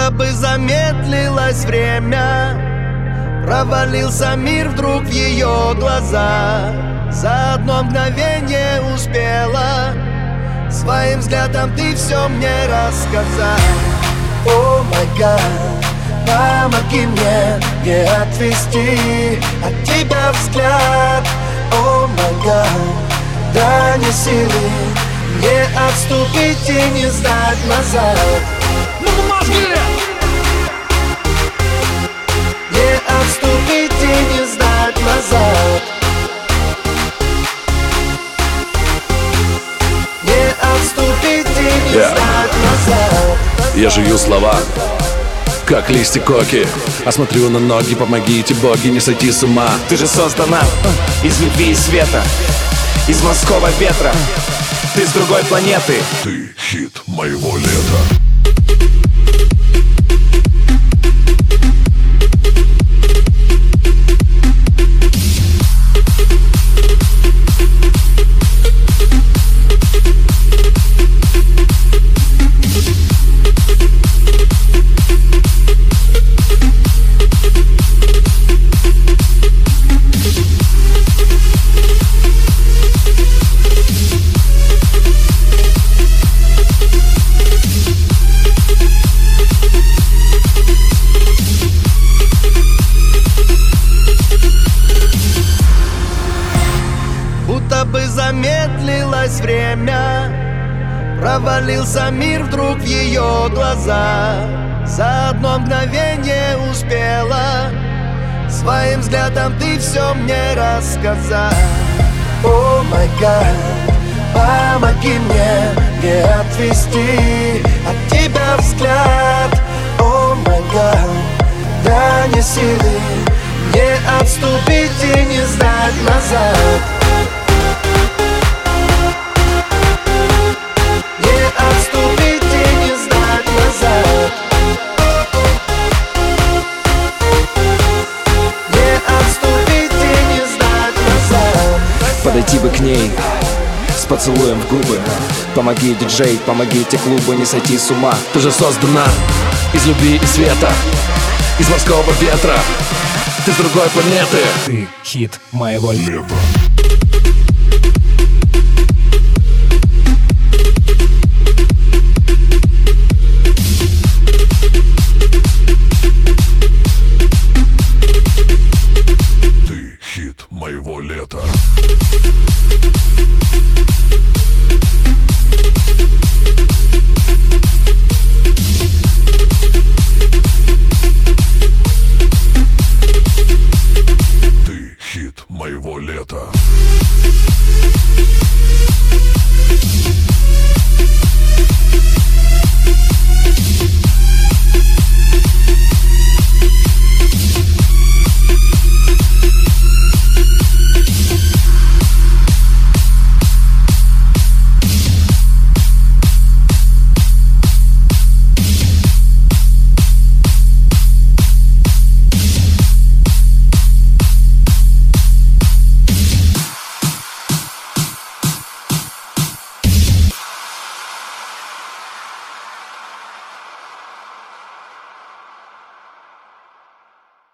Будто бы замедлилось время. Провалился мир вдруг в ее глаза. За одно мгновение успела Своим взглядом ты все мне рассказать. О май гад, помоги мне не отвести от тебя взгляд. О май гад, дай мне силы не отступить и не сдать назад. Ну мозги! Не отступить и не сдать назад. Не отступить и не Я. сдать назад. Я жую слова, как листья коки. Осмотрю на ноги, помогите боги не сойти с ума. Ты же создана из любви и света Из морского ветра Ты с другой планеты Ты хит моего лета. Замедлилось время. Провалился мир вдруг в ее глаза. За одно мгновение успела. Своим взглядом ты все мне рассказать О май гад, помоги мне не отвести от тебя взгляд. О май гад, дай мне силы не отступить и не сдать назад Подойти бы к ней с поцелуем в губы. Помоги, диджей, помогите клубу не сойти с ума. Ты же создана из любви и света Из морского ветра. Ты с другой планеты. Ты хит моего Лето. моего лета. Ты хит моего лета.